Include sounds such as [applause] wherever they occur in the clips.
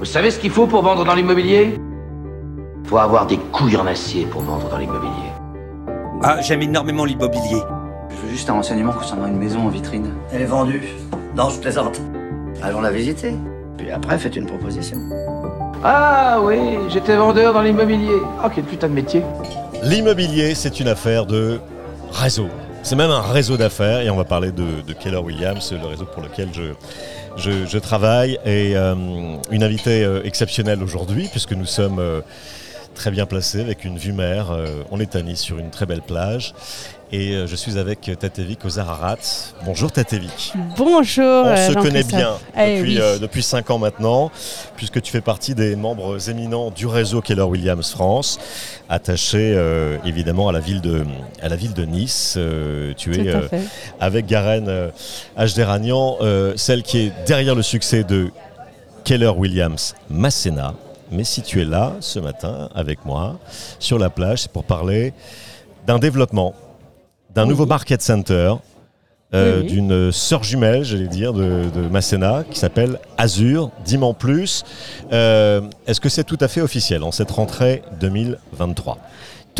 Vous savez ce qu'il faut pour vendre dans l'immobilier? Faut avoir des couilles en acier pour vendre dans l'immobilier. Ah, j'aime énormément l'immobilier. Je veux juste un renseignement concernant une maison en vitrine. Elle est vendue. Non, je plaisante. Allons la visiter. Puis après, faites une proposition. Ah oui, j'étais vendeur dans l'immobilier. Ah, quel putain de métier. L'immobilier, c'est une affaire de réseau. C'est même un réseau d'affaires et on va parler de, de Keller Williams, le réseau pour lequel je, je, travaille. Et euh, une invitée euh, exceptionnelle aujourd'hui, puisque nous sommes euh, très bien placés avec une vue mer. Euh, on est à Nice sur une très belle plage. Et euh, je suis avec Tatevik Ozararat. Bonjour Tatevik. Bonjour. On euh, se connaît bien Eh depuis, oui. euh, depuis 5 ans maintenant, puisque tu fais partie des membres éminents du réseau Keller Williams France, attaché euh, évidemment à la ville de, à la ville de Nice. Euh, tu es euh, avec Garen euh, Ajderanian, euh, celle qui est derrière le succès de Keller Williams Masséna. Mais si tu es là ce matin avec moi sur la plage, c'est pour parler d'un développement, d'un nouveau market center, euh, Oui, d'une sœur jumelle, j'allais dire, de, de Masséna, qui s'appelle Azur. Dis-moi en plus. Euh, Est-ce que c'est tout à fait officiel en cette rentrée 2023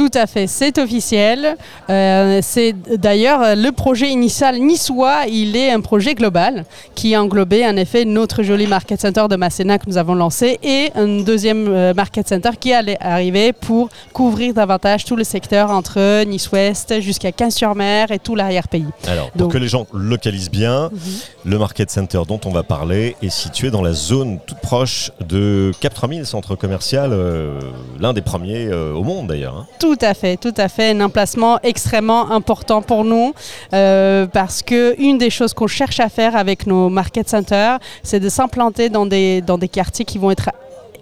Tout à fait, c'est officiel. Euh, c'est d'ailleurs euh, le projet initial niçois, il est un projet global qui a englobé en effet notre joli market center de Masséna que nous avons lancé et un deuxième euh, market center qui allait arriver pour couvrir davantage tout le secteur entre Nice-Ouest jusqu'à Quinze-sur-Mer et tout l'arrière-pays. Alors, pour Donc- que les gens localisent bien, le Market Center dont on va parler est situé dans la zone toute proche de Cap 3000, centre commercial, euh, l'un des premiers euh, au monde d'ailleurs. hein. Tout à fait, tout à fait. Un emplacement extrêmement important pour nous euh, parce que une des choses qu'on cherche à faire avec nos market centers, c'est de s'implanter dans des, dans des quartiers qui vont être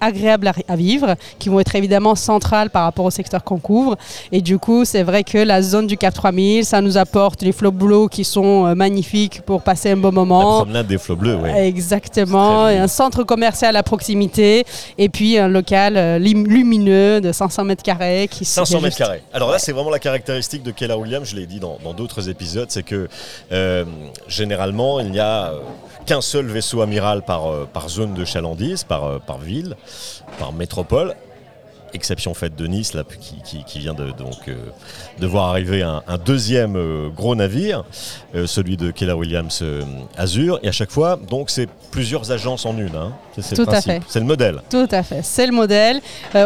agréables à, à vivre, qui vont être évidemment centrales par rapport au secteur qu'on couvre. Et du coup, c'est vrai que la zone du Cap 3000, ça nous apporte les flots bleus qui sont euh, magnifiques pour passer un bon La moment. promenade des flots bleus, oui. Exactement, et un centre commercial à proximité et puis un local euh, lumineux de 500 mètres carrés qui se 500 mètres carrés. Alors là, c'est vraiment la caractéristique de Keller Williams, je l'ai dit dans d'autres épisodes, c'est que euh, généralement, il n'y a qu'un seul vaisseau amiral par, par zone de chalandise, par, par ville, par métropole. Exception faite de Nice, là, qui, qui- qui vient de, donc, euh, de voir arriver un, un deuxième euh, gros navire, euh, celui de Keller Williams euh, Azur. Et à chaque fois, donc, c'est plusieurs agences en une. hein. C'est- le principe. C'est modèle. Tout à fait, c'est le modèle.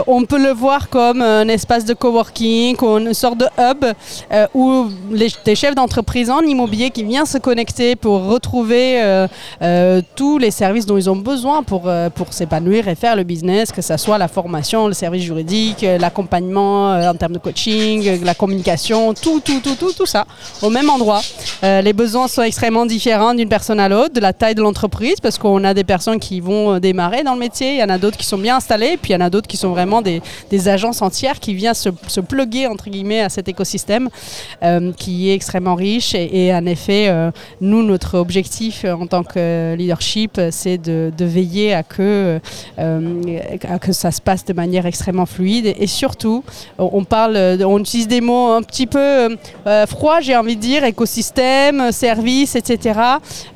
On peut le voir comme un espace de coworking, une sorte de hub où les, des chefs d'entreprise en immobilier qui viennent se connecter pour retrouver tous les services dont ils ont besoin pour, pour s'épanouir et faire le business, que ce soit la formation, le service juridique, euh, l'accompagnement euh, en termes de coaching, euh, la communication, tout, tout, tout, tout, tout ça au même endroit. Les besoins sont extrêmement différents d'une personne à l'autre, de la taille de l'entreprise, parce qu'on a des personnes qui vont démarrer dans le métier, il y en a d'autres qui sont bien installées, puis il y en a d'autres qui sont vraiment des, agences entières qui viennent se, se plugger entre guillemets à cet écosystème qui est extrêmement riche. Et, en effet, nous, notre objectif en tant que leadership, c'est de, veiller à que, à que ça se passe de manière extrêmement fluide. Et, surtout, on parle, on utilise des mots un petit peu euh, froids, j'ai envie de dire, écosystème, service, etc.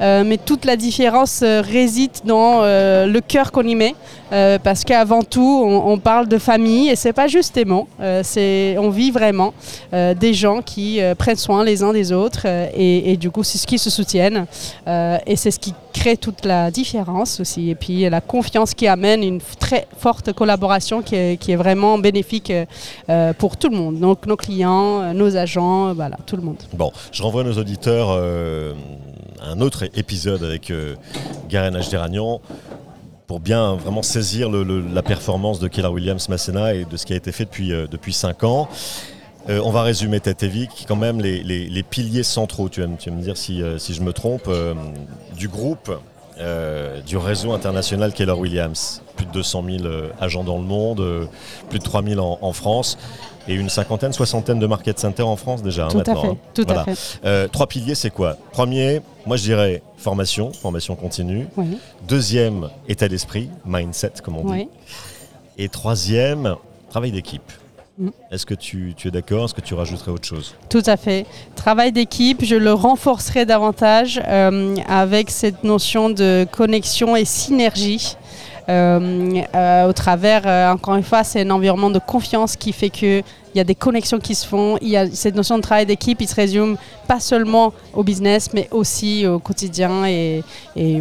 Euh, mais toute la différence euh, réside dans euh, le cœur qu'on y met. Euh, parce qu'avant tout, on, parle de famille et c'est pas juste mots. Euh, c'est, on vit vraiment euh, des gens qui prennent soin les uns des autres et, du coup, c'est ce qui se soutiennent et c'est ce qui crée toute la différence aussi. Et puis la confiance qui amène une très forte collaboration qui est, vraiment bénéfique pour tout le monde. Donc nos clients, nos agents, voilà, tout le monde. Bon, je renvoie nos auditeurs un autre épisode avec euh, Garen Ajderanian pour bien vraiment saisir la performance de Keller Williams Masséna et de ce qui a été fait depuis, euh, depuis 5 ans. Euh, on va résumer Tatevic, quand même les, les- piliers centraux, tu vas, me- tu me dire si, euh, si je me trompe, du groupe, du réseau international Keller Williams. Plus de 200 000 euh, agents dans le monde, plus de 3 000 en, en France et une cinquantaine, soixantaine de market centers en France déjà. hein, à maintenant, fait, hein. tout Voilà. à fait. Euh, trois piliers, c'est quoi? Premier, moi je dirais formation, formation continue. Oui, Deuxième, état d'esprit, mindset comme on dit. Et troisième, travail d'équipe. Mm. Est-ce que tu, tu es d'accord? Est-ce que tu rajouterais autre chose? Tout à fait. Travail d'équipe, je le renforcerai davantage euh, avec cette notion de connexion et synergie au travers, euh, encore une fois, c'est un environnement de confiance qui fait que il y a des connexions qui se font, il y a cette notion de travail d'équipe, il se résume pas seulement au business, mais aussi au quotidien et,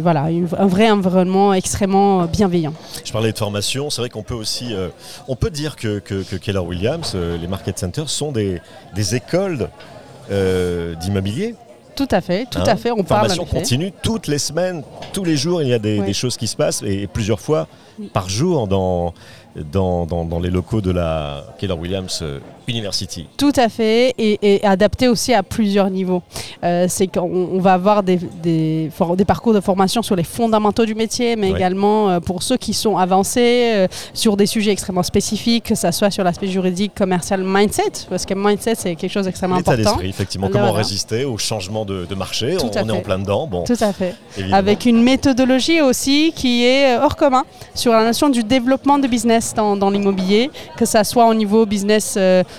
voilà, un vrai environnement extrêmement bienveillant. Je parlais de formation, c'est vrai qu'on peut aussi, euh, on peut dire que, Keller Williams, euh, les market centers sont des, écoles euh, d'immobilier. Tout à fait, tout hein. à fait, on Formation continue toutes les semaines, tous les jours, il y a des, choses qui se passent et, plusieurs fois par jour dans, dans, dans- dans les locaux de la Keller Williams euh, University. Tout à fait, et, et adapté aussi à plusieurs niveaux. Euh, c'est qu'on on va avoir des, des, parcours de formation sur les fondamentaux du métier, mais Ouais. également euh, pour ceux qui sont avancés euh, sur des sujets extrêmement spécifiques, que ce soit sur l'aspect juridique, commercial, mindset, parce que mindset c'est quelque chose d'extrêmement L'état important. d'esprit, effectivement. Comment résister au changement de, de marché? Tout On, est en plein dedans. Bon, Tout à fait. évidemment. Avec une méthodologie aussi qui est hors commun sur la notion du développement de business dans, dans l'immobilier, que ça soit au niveau business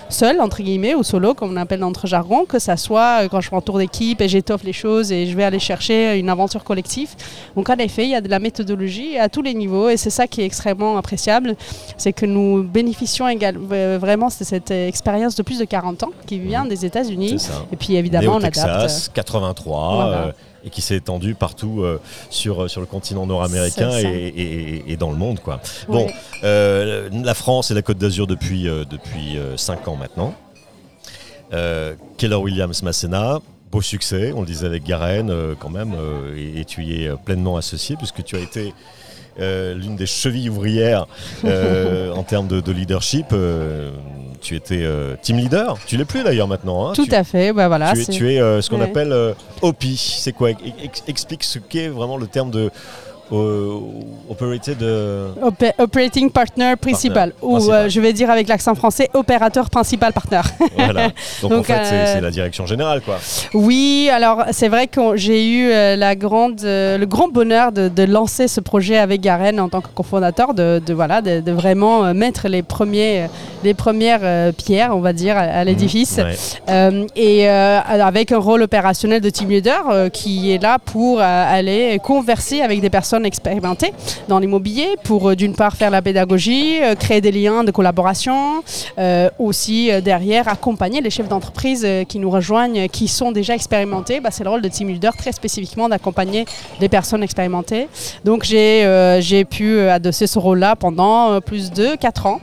seul, entre guillemets, ou solo, comme on appelle dans notre jargon, que ça soit euh, quand je fais un tour d'équipe et j'étoffe les choses et je vais aller chercher une aventure collective. Donc en effet, il y a de la méthodologie à tous les niveaux et c'est ça qui est extrêmement appréciable, c'est que nous bénéficions également vraiment de cette euh, expérience de plus de 40 ans qui vient des États-Unis. Et puis Né évidemment, au on adapte. Texas, 83, Voilà. euh, et qui s'est étendu partout euh, sur, sur le continent nord-américain et, et- et dans le monde. Quoi. Bon, euh, la France et la Côte d'Azur depuis, euh, depuis 5 ans maintenant. Euh, Keller Williams Masséna, beau succès, on le disait avec Garen euh, quand même, euh, et, et tu y es euh, pleinement associé puisque tu as été euh, l'une des chevilles ouvrières euh, [laughs] en termes de, de leadership. Tu étais euh, team leader, tu l'es plus d'ailleurs maintenant. hein. Tout Tu- à fait, bah voilà. tu es, c'est- tu es, euh, ce qu'on Ouais. appelle euh, OPI. C'est quoi? Ex- Explique ce qu'est vraiment le terme de operated. euh, Opé- Operating Partner Principal, ou principal. euh, je vais dire avec l'accent français, opérateur principal partner. voilà. Donc, [laughs] en fait, c'est- euh, c'est la direction générale, quoi. oui, alors c'est vrai que j'ai eu la grande, le grand bonheur de, de lancer ce projet avec Garen en tant que cofondateur, de, de, voilà, de, de vraiment mettre les, premiers, les premières pierres, on va dire, à, à l'édifice. Ouais. Euh, et euh, avec un rôle opérationnel de team leader euh, qui est là pour aller converser avec des personnes expérimentées dans l'immobilier pour euh, d'une part faire la pédagogie, euh, créer des liens de collaboration, euh, aussi derrière accompagner les chefs d'entreprise qui nous rejoignent, qui sont déjà expérimentés. Bah, c'est le rôle de team leader très spécifiquement d'accompagner les personnes expérimentées. Donc j'ai j'ai pu adosser ce rôle-là pendant plus de 4 ans.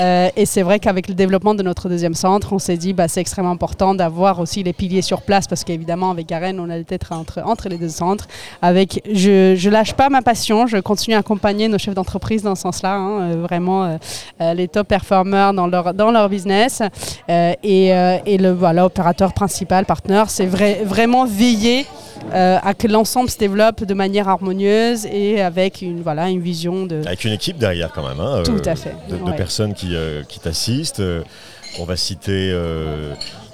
Euh, et c'est vrai qu'avec le développement de notre deuxième centre, on s'est dit bah, c'est extrêmement important d'avoir aussi les piliers sur place parce qu'évidemment avec Garen, on allait être entre, entre les deux centres. Avec, je, je lâche pas ma passion, je continue à accompagner nos chefs d'entreprise dans ce sens-là, hein, euh, vraiment euh, euh, les top performers dans leur, dans leur business. Euh, et, et le voilà, opérateur principal, partenaire, c'est vrai, vraiment veiller à que l'ensemble se développe de manière harmonieuse et avec une, voilà, une vision de... Avec une équipe derrière, quand même. hein, Tout à fait, De, personnes qui, qui t'assistent. On va citer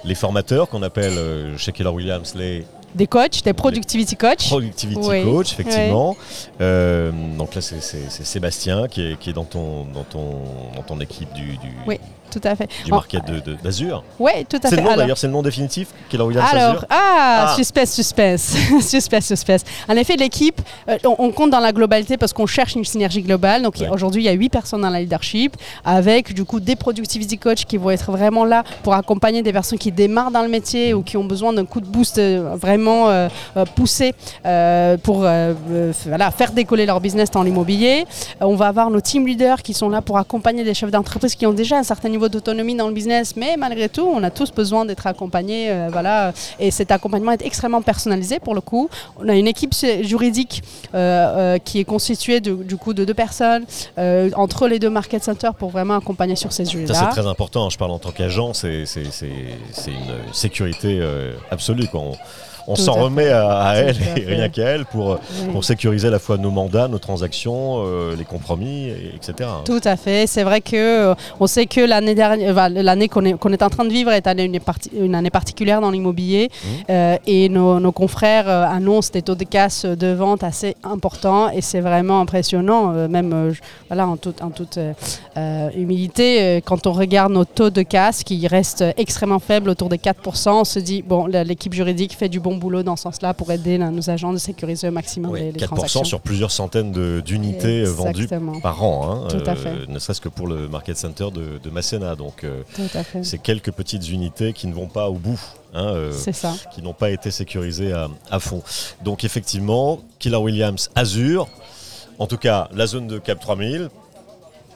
les formateurs qu'on appelle chez Keller Williams les Des coachs, des productivity coachs. Productivity Oui. Coach, effectivement. Euh, donc là, c'est- c'est c'est Sébastien qui est, qui est dans, ton, dans, ton, dans ton équipe du, du, Oui, tout à fait. du market d'Azur. Oui, tout à C'est fait. le nom Alors- d'ailleurs, c'est le nom définitif Keller Williams Alors, Azur ah, Ah. suspense, suspense, [laughs] suspense, suspense. En effet, l'équipe, euh, on, on compte dans la globalité parce qu'on cherche une synergie globale. Donc a- Ouais. aujourd'hui, il y a huit personnes dans la leadership, avec du coup des productivity coachs qui vont être vraiment là pour accompagner des personnes qui démarrent dans le métier ou qui ont besoin d'un coup de boost euh, vraiment euh, euh, euh, pour euh, voilà, faire décoller leur business dans l'immobilier. On va avoir nos team leaders qui sont là pour accompagner des chefs d'entreprise qui ont déjà un certain niveau d'autonomie dans le business, mais malgré tout, on a tous besoin d'être accompagnés. voilà, et cet accompagnement est extrêmement personnalisé pour le coup. On a une équipe juridique qui est constituée de- du coup de deux personnes entre les deux market centers pour vraiment accompagner sur ces Ça, sujets-là. c'est très important. Je parle en tant qu'agent, c'est une sécurité absolue. quoi. On s'en remet à, elle à et rien qu'à elle pour, Oui. pour sécuriser à la fois nos mandats, nos transactions, euh, les compromis, et- etc. Tout à fait. C'est vrai que euh, on sait que l'année dernière, enfin, l'année qu'on est, en train de vivre est une, une année particulière dans l'immobilier Mmh. Euh, et nos, nos confrères euh, annoncent des taux de casse de vente assez importants et c'est vraiment impressionnant, euh, même euh, voilà en toute, en toute euh, euh, humilité, euh, quand on regarde nos taux de casse qui restent extrêmement faibles autour de 4%, on se dit bon l'équipe juridique fait du bon boulot dans ce sens-là pour aider là, nos agents de sécuriser au maximum les, les 4% transactions. sur plusieurs centaines d'unités euh, vendues par an, hein, Tout à fait. ne serait-ce que pour le market center de, de Masséna. Donc euh, c'est quelques petites unités qui ne vont pas au bout. hein, euh, C'est ça. qui n'ont pas été sécurisées à, à fond. Donc effectivement, Killer Williams Azure, en tout cas la zone de Cap 3000,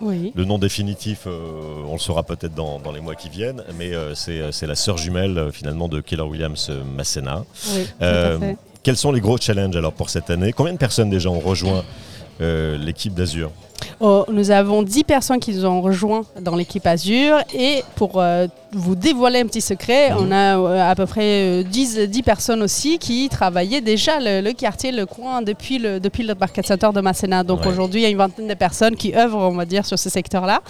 Oui. le nom définitif, euh, on le saura peut-être dans, dans les mois qui viennent, mais euh, c'est c'est la sœur jumelle euh, finalement de Keller Williams euh, Masséna. Oui, tout Euh, à fait. Quels sont les gros challenges alors pour cette année? Combien de personnes déjà ont rejoint euh, l'équipe d'Azure Oh, nous avons 10 personnes qui nous ont rejoints dans l'équipe Azure et pour euh, vous dévoiler un petit secret, on a euh, à peu près euh, 10, 10 personnes aussi qui travaillaient déjà le, le quartier, le coin depuis le, depuis le market center de Masséna. Donc Ouais. aujourd'hui, il y a une vingtaine de personnes qui œuvrent, on va dire, sur ce secteur-là.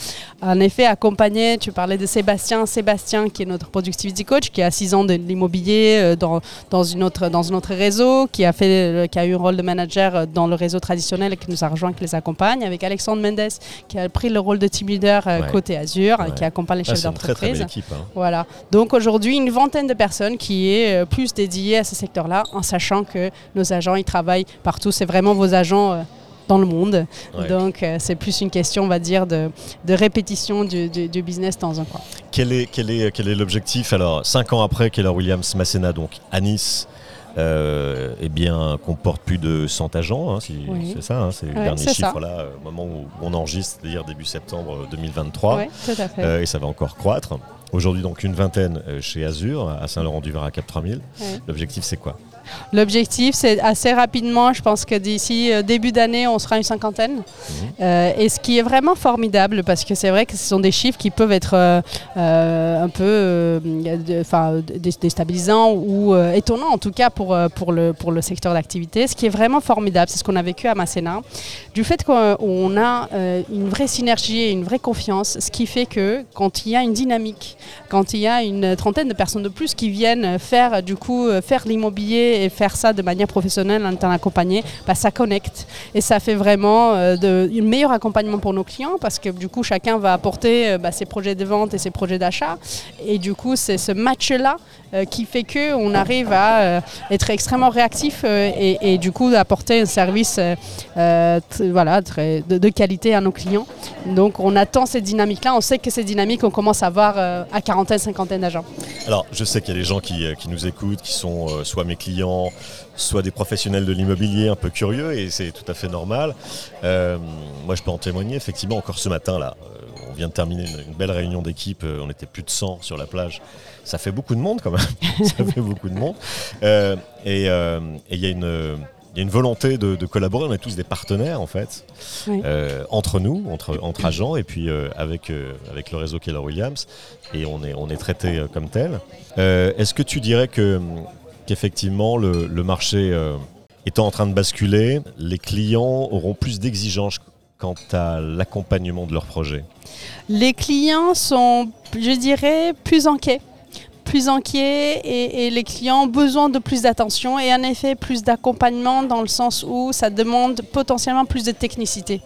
En effet, accompagné, tu parlais de Sébastien, Sébastien qui est notre productivity coach, qui a 6 ans de l'immobilier euh, dans, dans, une autre, dans un autre réseau, qui a, fait, qui a eu un rôle de manager dans le réseau traditionnel et qui nous a rejoint, qui les accompagne, avec Alexandre Mendes, qui a pris le rôle de team leader Ouais. côté Azure, Ouais. et qui accompagne les Ah, chefs une très très belle d'entreprise. équipe. Hein. Voilà. Donc aujourd'hui, une vingtaine de personnes qui est euh, plus dédiée à ce secteur-là, en sachant que nos agents, ils travaillent partout. C'est vraiment vos agents. euh, dans le monde. Ouais. Donc, euh, c'est plus une question, on va dire, de, de répétition du, du- du business dans un coin. Quel est, quel est, quel est l'objectif Alors, cinq ans après Keller Williams Masséna, donc à Nice, euh, eh bien, comporte plus de 100 agents, hein, si- Oui. c'est ça, hein, c'est le Ouais, dernier ça. chiffre là, euh, au moment où on enregistre, c'est-à-dire début septembre 2023, Oui, tout à fait. Euh, et ça va encore croître. Aujourd'hui, donc une vingtaine euh, chez Azure, à Saint-Laurent-du-Var à Cap 3000. Ouais. L'objectif, c'est quoi? L'objectif, c'est assez rapidement, je pense que d'ici euh, début d'année, on sera une cinquantaine. Euh, et ce qui est vraiment formidable, parce que c'est vrai que ce sont des chiffres qui peuvent être euh, un peu de- déstabilisants ou étonnants, en tout cas pour, pour, le, pour le secteur d'activité. Ce qui est vraiment formidable, c'est ce qu'on a vécu à Masséna, du fait qu'on on a une vraie synergie et une vraie confiance, ce qui fait que quand il y a une dynamique, quand il y a une trentaine de personnes de plus qui viennent faire du coup faire l'immobilier et faire ça de manière professionnelle en étant accompagné, bah, ça connecte et ça fait vraiment euh, un meilleur accompagnement pour nos clients parce que du coup chacun va apporter euh, bah, ses projets de vente et ses projets d'achat et du coup c'est ce match là qui fait que on arrive à euh, être extrêmement réactif euh, et, du coup apporter un service euh, euh, voilà, très, de, qualité à nos clients. Donc on attend cette dynamique-là, on sait que ces dynamiques, on commence à voir euh, à quarantaine, cinquantaine d'agents. Alors, je sais qu'il y a des gens qui, euh, qui nous écoutent, qui sont euh, soit mes clients, soit des professionnels de l'immobilier un peu curieux, et c'est tout à fait normal. Euh, moi, je peux en témoigner, effectivement, encore ce matin, là, euh, on vient de terminer une, belle réunion d'équipe, euh, on était plus de 100 sur la plage. Ça fait beaucoup de monde quand même, [laughs] ça fait [laughs] beaucoup de monde. Euh, et il y a une... il y a une volonté de, de collaborer, on est tous des partenaires en fait, Oui. euh, entre nous, entre, entre agents, et puis euh, avec, euh, avec le réseau Keller Williams, et on est, on est traité comme tel. Est-ce que tu dirais que qu'effectivement le, marché euh, étant en train de basculer, les clients auront plus d'exigences quant à l'accompagnement de leurs projets Les clients sont, je dirais, plus inquiets. Plus inquiets et, les clients ont besoin de plus d'attention et en effet plus d'accompagnement dans le sens où ça demande potentiellement plus de technicité.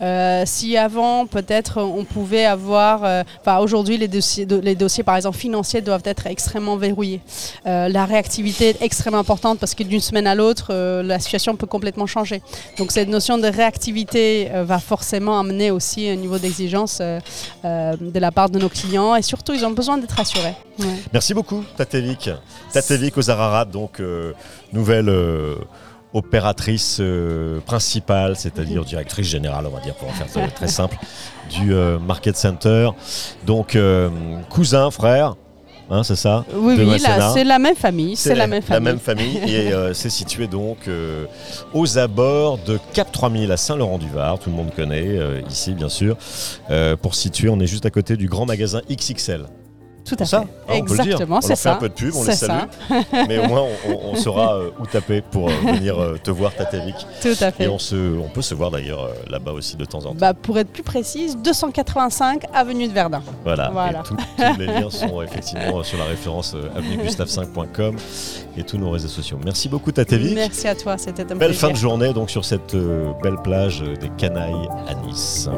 Euh, si avant peut-être on pouvait avoir, euh, aujourd'hui les dossiers, les dossiers par exemple financiers doivent être extrêmement verrouillés. Euh, la réactivité est extrêmement importante parce que d'une semaine à l'autre la situation peut complètement changer. Donc cette notion de réactivité va forcément amener aussi un niveau d'exigence de la part de nos clients et surtout ils ont besoin d'être rassurés. Ouais. Merci beaucoup. Tatevic aux Ararat, donc euh, nouvelle euh, opératrice euh, principale, c'est-à-dire directrice générale, on va dire, pour en faire très, simple, du Market Center. Donc, cousin, frère, hein, c'est ça? Oui, oui, c'est la même famille. C'est la même famille. famille. et euh, c'est situé donc euh, aux abords de Cap 3000 à Saint-Laurent-du-Var. Tout le monde connaît, euh, ici bien sûr. Pour situer, on est juste à côté du grand magasin XXL. Tout à ça, fait. hein, on peut le dire. Exactement, On c'est leur fait ça. un peu de pub, on les C'est salue. Mais au moins, on, on- on saura euh, où taper pour euh, venir euh, te voir, Tatevic. Tout à fait. Et on, se, on peut se voir d'ailleurs euh, là-bas aussi de temps en temps. Bah, pour être plus précise, 285 avenue de Verdun. Voilà, Voilà. et tout- [laughs] tous les liens sont effectivement sur la référence euh, avenuegustave5.com et tous nos réseaux sociaux. Merci beaucoup Tatevic. Merci à toi, c'était un Belle plaisir. fin de journée donc sur cette euh, belle plage euh, des Canailles à Nice.